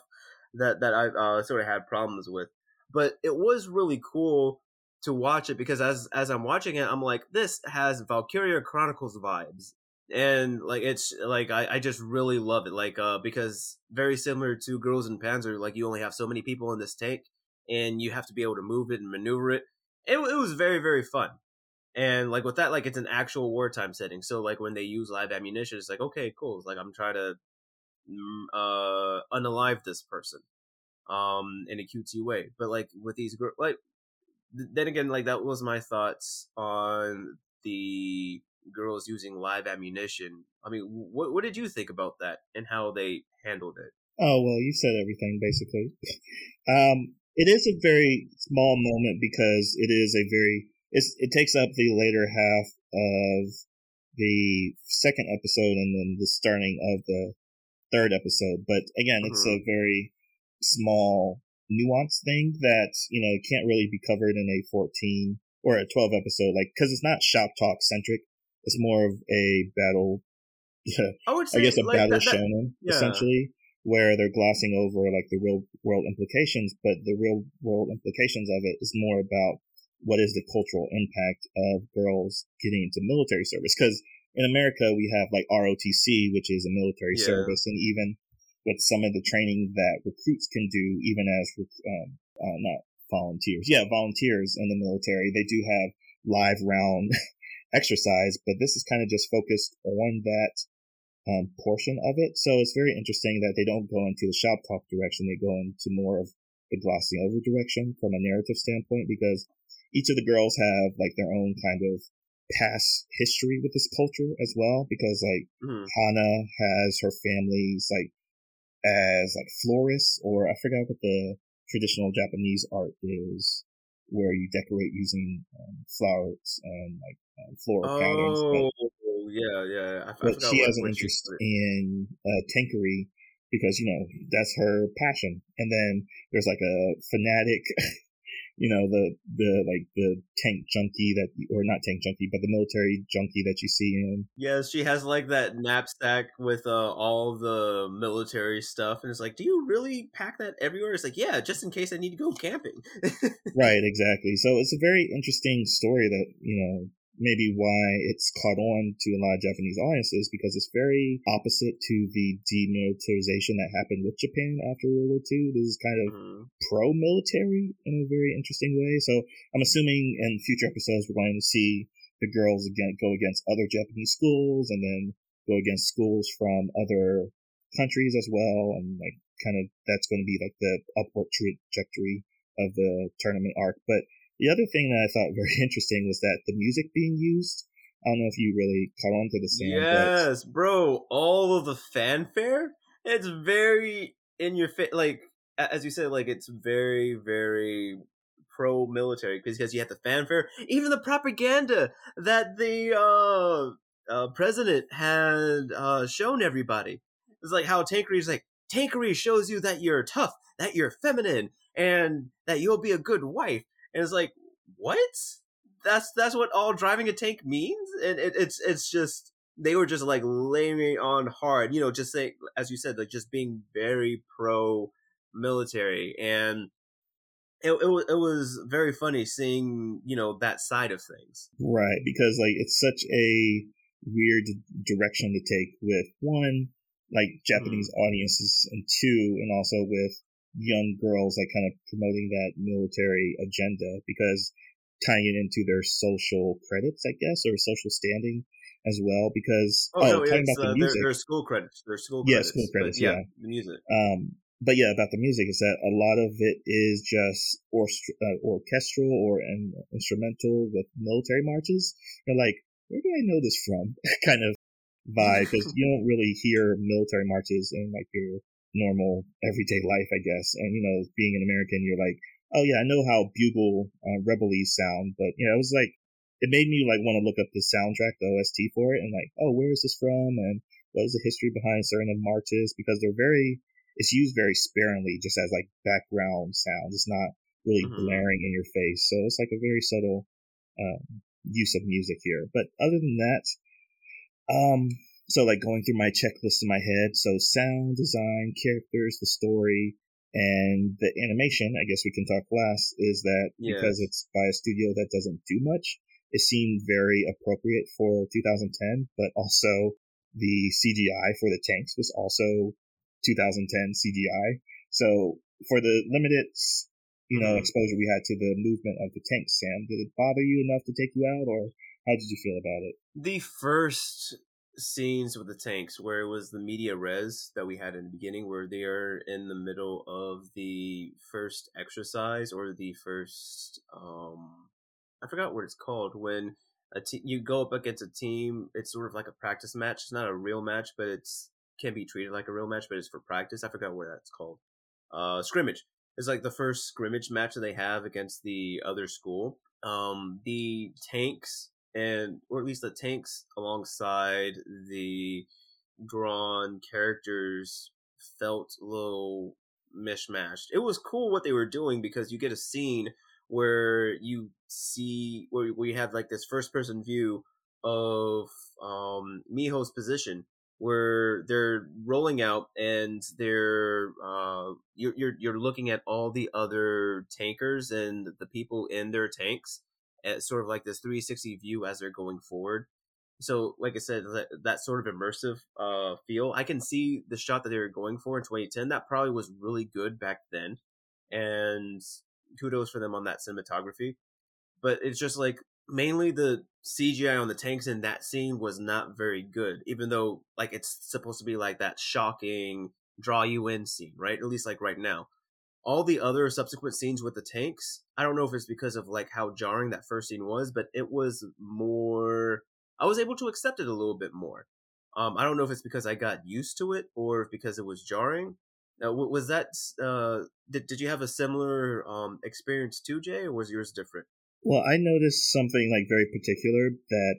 that that I uh, sort of had problems with. But it was really cool to watch it because as as I'm watching it, I'm like, this has Valkyria Chronicles vibes, and like it's like I, I just really love it. Like uh because very similar to Girls und Panzer, like you only have so many people in this tank, and you have to be able to move it and maneuver it. It, it was very very fun. And like with that, like it's an actual wartime setting. So like when they use live ammunition, it's like okay, cool. It's like I'm trying to mm, uh unalive this person, um, in a cutesy way. But like with these like then again, like that was my thoughts on the girls using live ammunition. I mean, what what did you think about that and how they handled it? Oh well, you said everything basically. um, it is a very small moment because it is a very it's, it takes up the later half of the second episode and then the starting of the third episode. But again, mm-hmm. it's a mm-hmm. very small nuance thing that, you know, can't really be covered in a 14 or a 12 episode, like, cause it's not shop talk centric. It's more of a battle, yeah, I would say, I guess a like battle that, that, shonen, yeah. essentially, where they're glossing over like the real world implications, but the real world implications of it is more about what is the cultural impact of girls getting into military service? Because in America, we have like ROTC, which is a military yeah. service, and even with some of the training that recruits can do, even as um, uh, not volunteers, yeah, volunteers in the military, they do have live round exercise, but this is kind of just focused on that um, portion of it. So it's very interesting that they don't go into the shop talk direction; they go into more of the glossing over direction from a narrative standpoint because each of the girls have like their own kind of past history with this culture as well because like mm-hmm. Hana has her family's like as like florists or I forgot what the traditional Japanese art is where you decorate using um, flowers and like um, floral oh, patterns. But, oh, yeah, yeah. I, but I she has an interest in uh, tankery because you know that's her passion. And then there's like a fanatic you know the the like the tank junkie that or not tank junkie but the military junkie that you see in. Yes she has like that knapsack with uh, all the military stuff and it's like do you really pack that everywhere? It's like yeah just in case i need to go camping. Right exactly. So it's a very interesting story that you know maybe why it's caught on to a lot of Japanese audiences because it's very opposite to the demilitarization that happened with Japan after World War II. This is kind of mm-hmm. pro military in a very interesting way. So I'm assuming in future episodes we're going to see the girls again go against other Japanese schools and then go against schools from other countries as well. And like kind of that's going to be like the upward trajectory of the tournament arc. But the other thing that I thought very interesting was that the music being used. I don't know if you really caught on to the sound. Yes, but... bro. All of the fanfare. It's very in your face. Like as you said, like it's very, very pro military because you have the fanfare, even the propaganda that the uh, uh, president had uh, shown everybody. It's like how Tankery is like Tankery shows you that you're tough, that you're feminine, and that you'll be a good wife and it's like what? That's that's what all driving a tank means? And it, it's it's just they were just like laying on hard you know just say as you said like just being very pro military and it, it, it was very funny seeing you know that side of things. Right because like it's such a weird direction to take with one like Japanese mm-hmm. audiences, and two, and also with young girls, like kind of promoting that military agenda because tying it into their social credits, I guess, or social standing as well. Because oh, oh no, talking about uh, the music, their, school credits, their school credits, yeah, school credits, yeah, yeah, the music. Um, but yeah, about the music is that a lot of it is just uh, orchestral or an instrumental with military marches. You're like, where do I know this from? kind of vibe because you don't really hear military marches in like your normal everyday life, I guess. And, you know, being an American, you're like, oh yeah, I know how bugle uh, reveilles sound, but you know, it was like, it made me like want to look up the soundtrack, the OST for it, and like, oh, where is this from, and what is the history behind certain of marches? Because they're very, it's used very sparingly, just as like background sounds. It's not really mm-hmm. blaring in your face, so it's like a very subtle um, use of music here. But other than that, um, so like going through my checklist in my head. So sound design, characters, the story, and the animation. I guess we can talk last. Is that yes. because it's by a studio that doesn't do much? It seemed very appropriate for 2010, but also the CGI for the tanks was also 2010 CGI. So for the limited, you know, mm-hmm. exposure we had to the movement of the tanks, Sam, did it bother you enough to take you out, or how did you feel about it? The first scenes with the tanks where it was the media res that we had in the beginning where they are in the middle of the first exercise or the first um i forgot what it's called when a te- you go up against a team it's sort of like a practice match it's not a real match but it's can be treated like a real match but it's for practice i forgot what that's called. Uh scrimmage. It's like the first scrimmage match that they have against the other school. Um the tanks and or at least the tanks alongside the drawn characters felt a little mishmashed. It was cool what they were doing because you get a scene where you see where we have like this first person view of um Miho's position where they're rolling out and they're uh you're you're, you're looking at all the other tankers and the people in their tanks sort of like this 360 view as they're going forward. So, like I said, that, that sort of immersive uh, feel. I can see the shot that they were going for in 2010. That probably was really good back then, and kudos for them on that cinematography. But it's just like mainly the CGI on the tanks in that scene was not very good, even though like it's supposed to be like that shocking draw you in scene, right? At least like right now all the other subsequent scenes with the tanks, I don't know if it's because of like how jarring that first scene was, but it was more. I was able to accept it a little bit more. Um, I don't know if it's because I got used to it or if because it was jarring. Now, was that? Uh, did Did you have a similar um experience too, Jay, or was yours different? Well, I noticed something like very particular that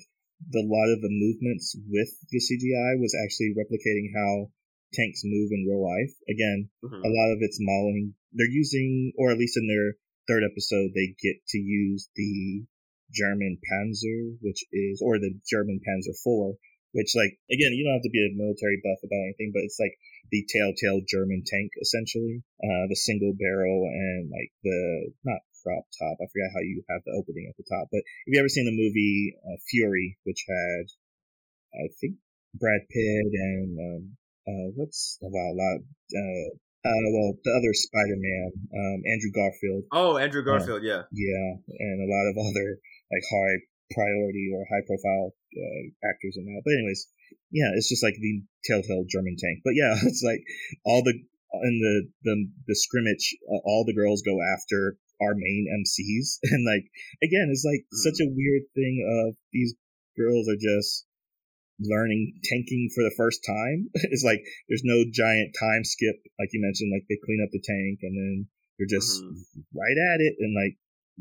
the lot of the movements with the CGI was actually replicating how tanks move in real life. Again, mm-hmm. a lot of it's modeling. They're using, or at least in their third episode, they get to use the German Panzer, which is, or the German Panzer IV, which, like, again, you don't have to be a military buff about anything, but it's like the telltale German tank, essentially. Uh, the single barrel and, like, the, not crop top, I forgot how you have the opening at the top, but have you ever seen the movie uh, Fury, which had, I think, Brad Pitt and um, uh, what's a lot, uh, uh, well, the other Spider-Man, um, Andrew Garfield. Oh, Andrew Garfield, yeah, yeah, and a lot of other like high priority or high profile uh, actors in that. But anyways, yeah, it's just like the telltale German tank. But yeah, it's like all the in the the the scrimmage, uh, all the girls go after our main MCs, and like again, it's like mm-hmm. such a weird thing of these girls are just learning tanking for the first time. it's like there's no giant time skip, like you mentioned, like they clean up the tank and then you're just mm-hmm. right at it and like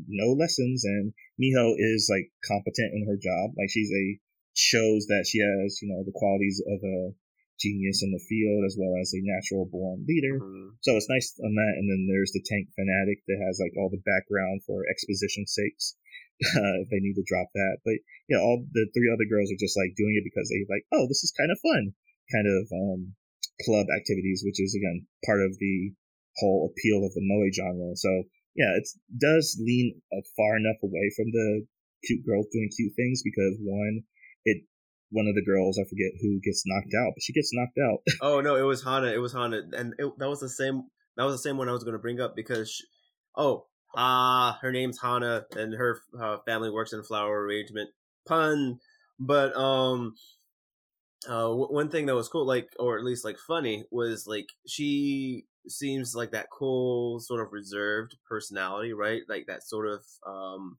no lessons. And Miho is like competent in her job. Like she's a shows that she has, you know, the qualities of a genius in the field as well as a natural born leader. Mm-hmm. So it's nice on that. And then there's the tank fanatic that has like all the background for exposition sakes. Uh, if they need to drop that. But yeah, all the three other girls are just like doing it because they like, oh, this is kind of fun, kind of um, club activities, which is again part of the whole appeal of the moe genre. So yeah, it does lean uh, far enough away from the cute girls doing cute things because one, it one of the girls, I forget who gets knocked out, but she gets knocked out. oh no, it was Hana. It was Hana, and it, that was the same. That was the same one I was going to bring up because, she, oh, uh, her name's Hana, and her uh, family works in flower arrangement. Pun, but um, uh, one thing that was cool, like, or at least like funny, was like she seems like that cool sort of reserved personality, right? Like that sort of um,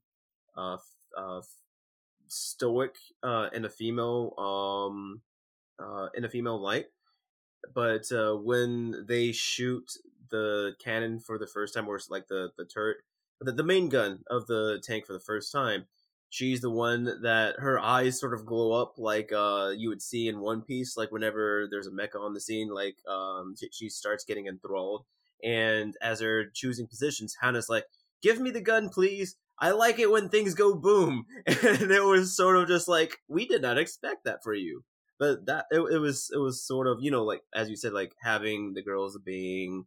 uh, uh, stoic uh, in a female um, uh, in a female light. But uh, when they shoot the cannon for the first time, or like the the turret, the, the main gun of the tank for the first time, she's the one that her eyes sort of glow up like uh you would see in One Piece, like whenever there's a mecha on the scene, like um she, she starts getting enthralled. And as they're choosing positions, Hana's like, "Give me the gun, please." I like it when things go boom. And it was sort of just like, we did not expect that for you. But that it, it was it was sort of, you know, like as you said, like having the girls being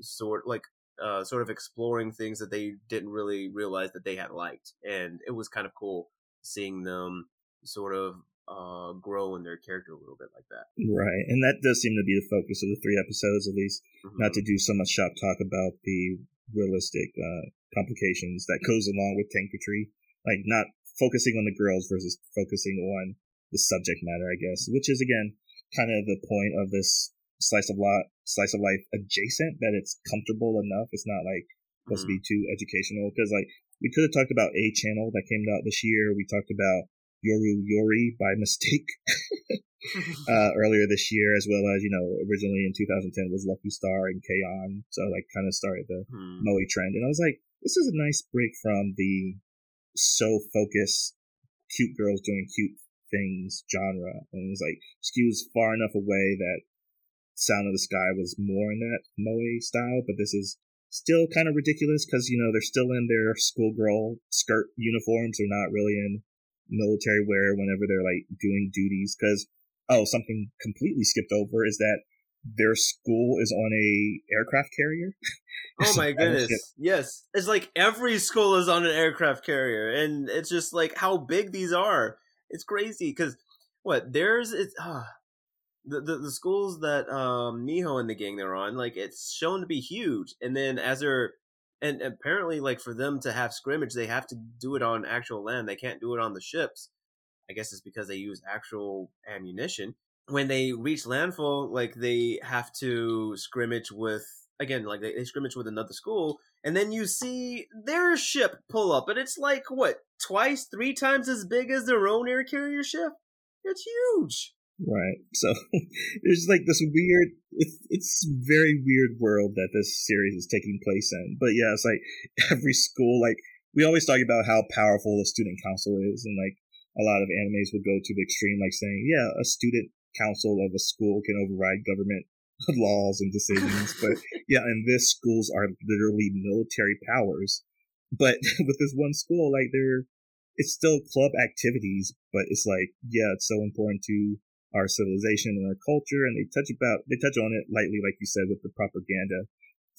sort like uh sort of exploring things that they didn't really realize that they had liked. And it was kind of cool seeing them sort of uh, grow in their character a little bit like that. Right, and that does seem to be the focus of the three episodes, at least. Mm-hmm. Not to do so much shop talk about the realistic uh, complications that goes along with tanketry. Like not focusing on the girls versus focusing on the subject matter, I guess, which is again kind of the point of this slice of life, slice of life adjacent that it's comfortable enough. It's not like supposed mm-hmm. to be too educational because like we could have talked about a channel that came out this year. We talked about Yoru Yori by mistake uh, earlier this year, as well as you know originally in 2010 was Lucky Star and K-On, so like kind of started the hmm. Moe trend, and I was like, this is a nice break from the so focused cute girls doing cute things genre, and it's like skews far enough away that Sound of the Sky was more in that Moe style, but this is still kind of ridiculous because you know they're still in their schoolgirl skirt uniforms. They're not really in military wear whenever they're like doing duties. Because oh, something completely skipped over is that their school is on a aircraft carrier. oh my goodness! Yes, it's like every school is on an aircraft carrier, and it's just like how big these are. It's crazy because what theirs it's uh, the, the the schools that um Miho and the gang they're on like it's shown to be huge, and then as they're and apparently like for them to have scrimmage they have to do it on actual land they can't do it on the ships. I guess it's because they use actual ammunition. When they reach landfall like they have to scrimmage with again like they, they scrimmage with another school and then you see their ship pull up and it's like what twice three times as big as their own air carrier ship? It's huge Right. So there's like this weird, it's, it's very weird world that this series is taking place in. But yeah, it's like every school, like we always talk about how powerful the student council is, and like a lot of animes will go to the extreme, like saying, yeah, a student council of a school can override government laws and decisions. but yeah, and this schools are literally military powers. But with this one school, like they're, it's still club activities, but it's like, yeah, it's so important to our civilization and our culture, and they touch about they touch on it lightly, like you said, with the propaganda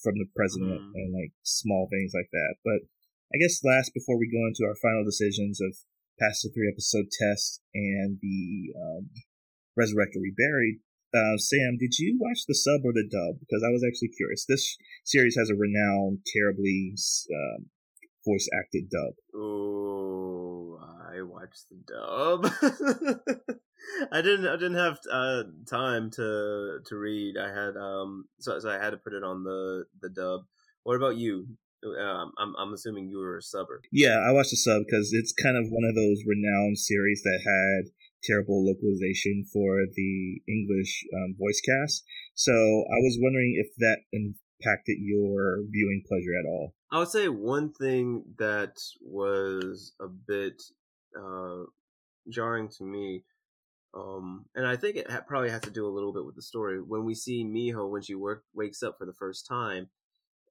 from the president mm. and like small things like that. But I guess last before we go into our final decisions of past the three episode test and the um, resurrected reburied. Uh, Sam, did you watch the sub or the dub? Because I was actually curious. This series has a renowned, terribly um, voice acted dub. Oh, I watched the dub. I didn't. I didn't have uh, time to to read. I had um, so, so I had to put it on the the dub. What about you? Um, I'm I'm assuming you were a subber. Yeah, I watched the sub because it's kind of one of those renowned series that had terrible localization for the English um, voice cast. So I was wondering if that impacted your viewing pleasure at all. I would say one thing that was a bit uh, jarring to me um, and I think it ha- probably has to do a little bit with the story. When we see Miho when she work wakes up for the first time,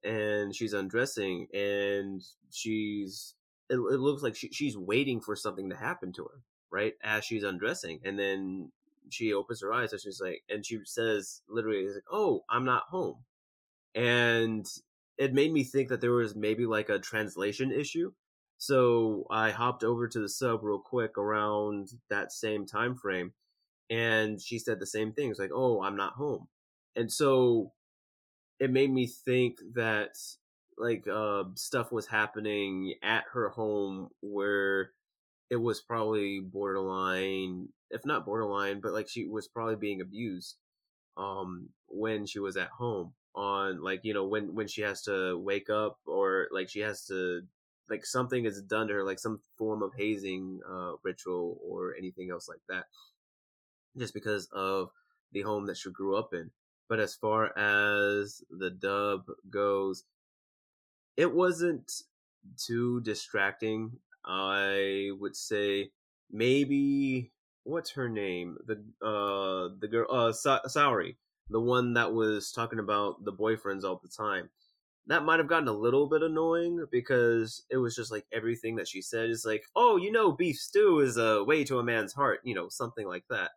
and she's undressing, and she's it, it looks like she, she's waiting for something to happen to her, right? As she's undressing, and then she opens her eyes and she's like, and she says literally, like, "Oh, I'm not home," and it made me think that there was maybe like a translation issue So I hopped over to the sub real quick around that same time frame, and she said the same thing. It's like, "Oh, I'm not home," and so it made me think that like uh, stuff was happening at her home where it was probably borderline, if not borderline, but like she was probably being abused um when she was at home on like you know when when she has to wake up or like she has to like something is done to her like some form of hazing uh ritual or anything else like that just because of the home that she grew up in. But as far as the dub goes it wasn't too distracting. I would say maybe what's her name? The uh the girl uh Sa- the one that was talking about the boyfriends all the time. That might have gotten a little bit annoying because it was just like everything that she said is like, oh, you know, beef stew is a way to a man's heart, you know, something like that.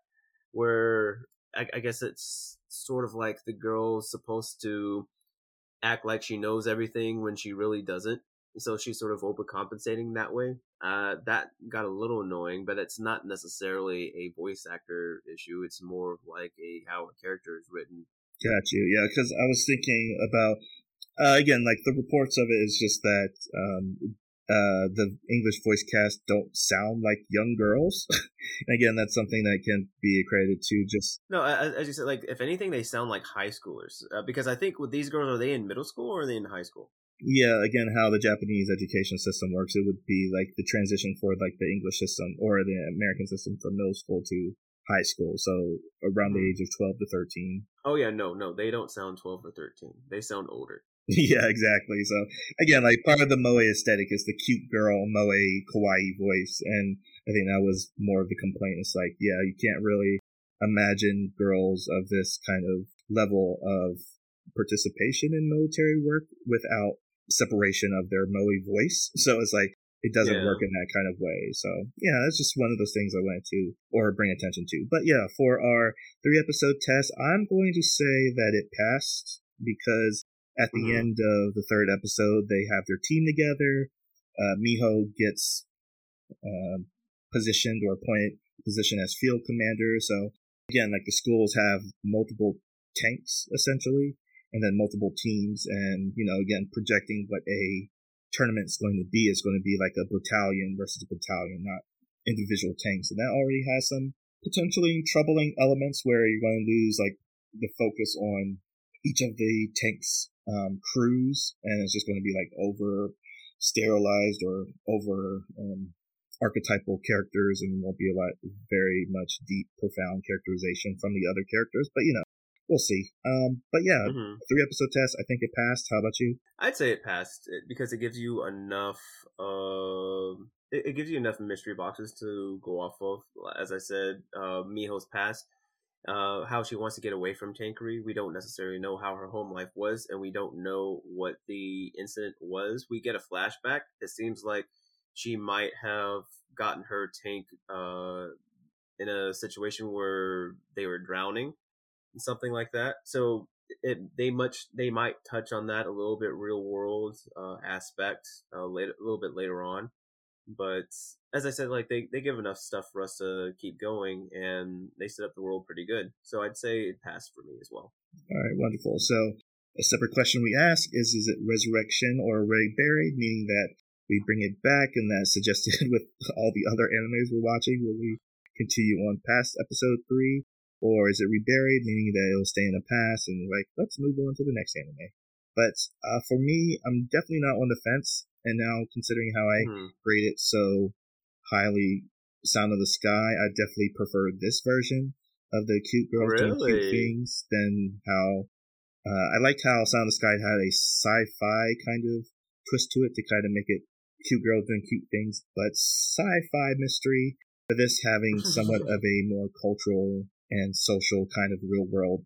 Where I, I guess it's sort of like the girl's supposed to act like she knows everything when she really doesn't. So she's sort of overcompensating that way. Uh, that got a little annoying, but it's not necessarily a voice actor issue. It's more of like a how a character is written. Got you, yeah. Because I was thinking about uh, again, like the reports of it is just that um, uh, the English voice cast don't sound like young girls. again, that's something that can be accredited to just no. As, as you said, like if anything, they sound like high schoolers. Uh, because I think with these girls, are they in middle school or are they in high school? yeah, again, how the Japanese education system works, it would be like the transition for like the English system or the American system from middle school to high school. So around the age of 12 to 13. Oh, yeah, no, no, they don't sound 12 or 13. They sound older. yeah, exactly. So again, like part of the Moe aesthetic is the cute girl, Moe, kawaii voice. And I think that was more of the complaint. It's like, yeah, you can't really imagine girls of this kind of level of participation in military work without separation of their Moe voice. So it's like it doesn't yeah. work in that kind of way. So yeah, that's just one of those things I wanted to or bring attention to. But yeah, for our three episode test, I'm going to say that it passed because at the mm-hmm. end of the third episode, they have their team together. Uh, Miho gets uh, positioned or appointed position as field commander. So again, like the schools have multiple tanks essentially and then multiple teams. And, you know, again, projecting what a tournament is going to be is going to be like a battalion versus a battalion, not individual tanks. And that already has some potentially troubling elements where you're going to lose like the focus on each of the tanks um, crews, and it's just going to be like over sterilized or over um, archetypal characters, and won't be a lot very much deep, profound characterization from the other characters. But you know, we'll see. Um, but yeah, mm-hmm. three episode test. I think it passed. How about you? I'd say it passed because it gives you enough. Uh, it, it, gives you enough mystery boxes to go off of. As I said, uh, Miho's past. Uh, how she wants to get away from Tankery. We don't necessarily know how her home life was, and we don't know what the incident was. We get a flashback. It seems like she might have gotten her tank uh, in a situation where they were drowning something like that. So it they much they might touch on that a little bit real world uh, aspect uh, later a little bit later on. But as I said, like they, they give enough stuff for us to keep going, and they set up the world pretty good. So I'd say it passed for me as well. All right, wonderful. So a separate question we ask is: Is it resurrection or already buried? Meaning that we bring it back, and that's suggested with all the other animes we're watching. Will we continue on past episode three, or is it reburied, meaning that it'll stay in the past and like, let's move on to the next anime. But uh, for me, I'm definitely not on the fence. And now, considering how I mm. grade it so highly, Sound of the Sky, I definitely prefer this version of the cute girls really? doing cute things than how uh, I liked how Sound of the Sky had a sci-fi kind of twist to it to kind of make it cute girls doing cute things, but sci-fi mystery. For this having somewhat of a more cultural and social kind of real world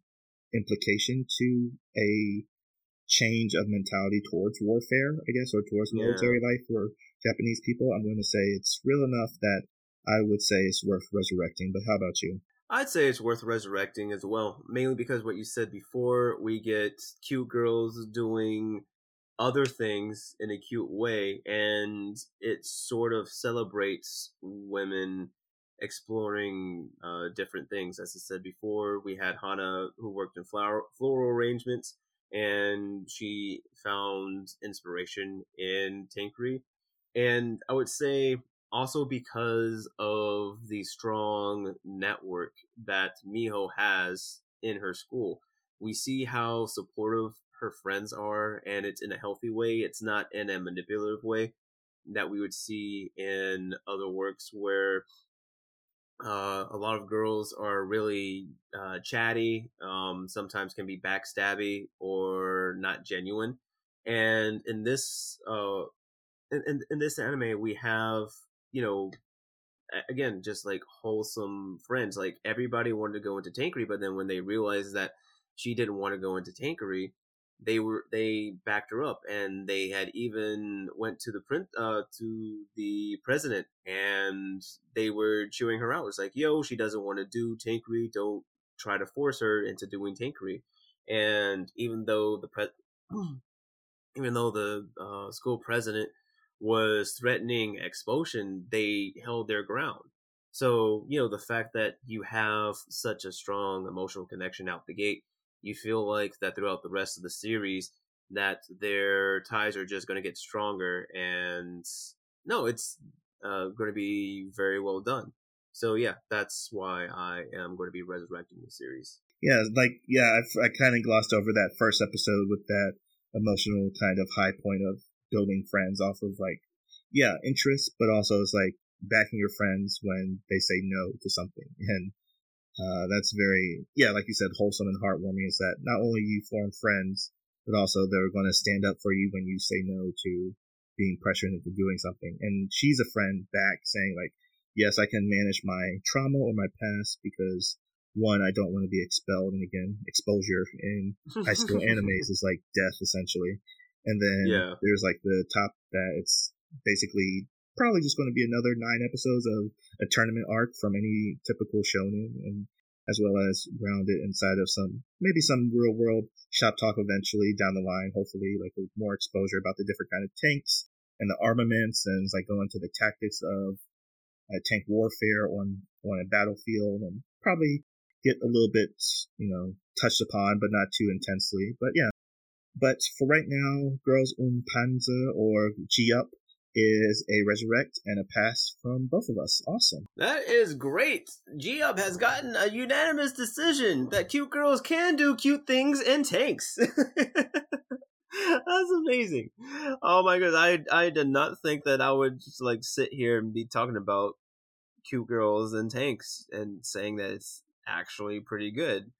implication to a change of mentality towards warfare, I guess, or towards military yeah. life for Japanese people, I'm going to say it's real enough that I would say it's worth resurrecting. But how about you? I'd say it's worth resurrecting as well, mainly because what you said before, we get cute girls doing other things in a cute way, and it sort of celebrates women exploring uh, different things. As I said before, we had Hana who worked in flower floral arrangements, and she found inspiration in Tankery. And I would say also because of the strong network that Miho has in her school. We see how supportive her friends are, and it's in a healthy way. It's not in a manipulative way that we would see in other works where uh, a lot of girls are really uh, chatty, um, sometimes can be backstabby or not genuine. And in this, uh, in, in, in this anime, we have you know, again, just like wholesome friends. Like everybody wanted to go into Tankery, but then when they realized that she didn't want to go into Tankery, they were they backed her up, and they had even went to the print uh to the president, and they were chewing her out. It's like, yo, she doesn't want to do Tankery. Don't try to force her into doing Tankery. And even though the pre, even though the uh, school president was threatening expulsion, they held their ground. So, you know, the fact that you have such a strong emotional connection out the gate, you feel like that throughout the rest of the series, that their ties are just going to get stronger. And no, it's uh, going to be very well done. So, yeah, that's why I am going to be resurrecting the series. Yeah, like, yeah, I, I kind of glossed over that first episode with that emotional kind of high point of building friends off of like, yeah, interest, but also it's like backing your friends when they say no to something. And, uh, that's very, yeah, like you said, wholesome and heartwarming is that not only you form friends, but also they're going to stand up for you when you say no to being pressured into doing something. And she's a friend back saying like, yes, I can manage my trauma or my past because one, I don't want to be expelled. And again, exposure in high school animes is like death essentially. And then yeah. there's like the top that it's basically probably just going to be another nine episodes of a tournament arc from any typical shonen and as well as grounded inside of some maybe some real world shop talk eventually down the line hopefully like with more exposure about the different kind of tanks and the armaments and like go into the tactics of uh, tank warfare on on a battlefield and probably get a little bit you know touched upon but not too intensely but yeah. But for right now, Girls und Panzer or G Up is a resurrect and a pass from both of us. Awesome. That is great. G Up has gotten a unanimous decision that cute girls can do cute things in tanks. That's amazing. Oh my god, I I did not think that I would just like sit here and be talking about cute girls and tanks and saying that it's actually pretty good.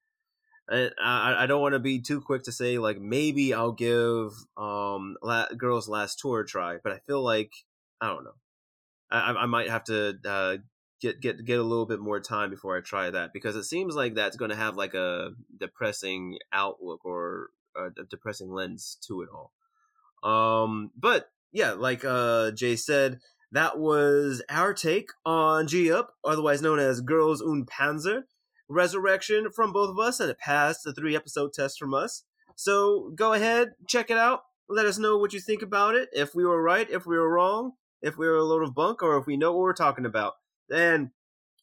I, I don't want to be too quick to say like maybe I'll give um La- Girls Last Tour a try, but I feel like I don't know. I, I might have to uh, get get get a little bit more time before I try that because it seems like that's going to have like a depressing outlook or a depressing lens to it all. Um, but yeah, like uh Jay said, that was our take on G Up, otherwise known as Girls und Panzer resurrection from both of us, and it passed the three episode test from us. So go ahead, check it out. Let us know what you think about it. If we were right, if we were wrong, if we were a load of bunk, or if we know what we're talking about. Then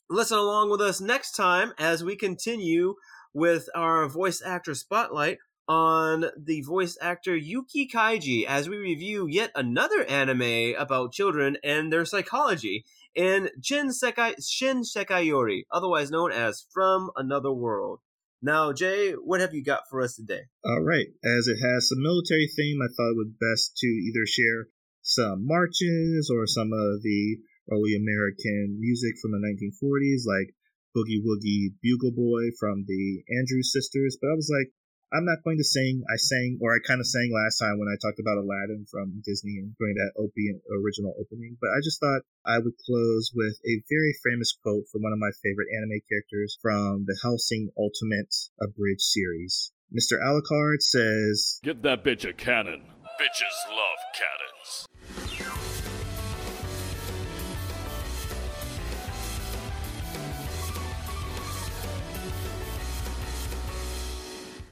listen along with us next time as we continue with our voice actor spotlight on the voice actor Yuki Kaji as we review yet another anime about children and their psychology in Shin Sekai, Shin Sekai Yori, otherwise known as From Another World. Now, Jay, what have you got for us today? All right. As it has some military theme, I thought it would best to either share some marches or some of the early American music from the 1940s, like Boogie Woogie Bugle Boy from the Andrews Sisters. But I was like, I'm not going to sing. I sang, or I kind of sang last time when I talked about Aladdin from Disney and doing that Opie original opening. But I just thought I would close with a very famous quote from one of my favorite anime characters from the Hellsing Ultimate Abridged series. Mr. Alucard says, Get that bitch a cannon. Bitches love cannon.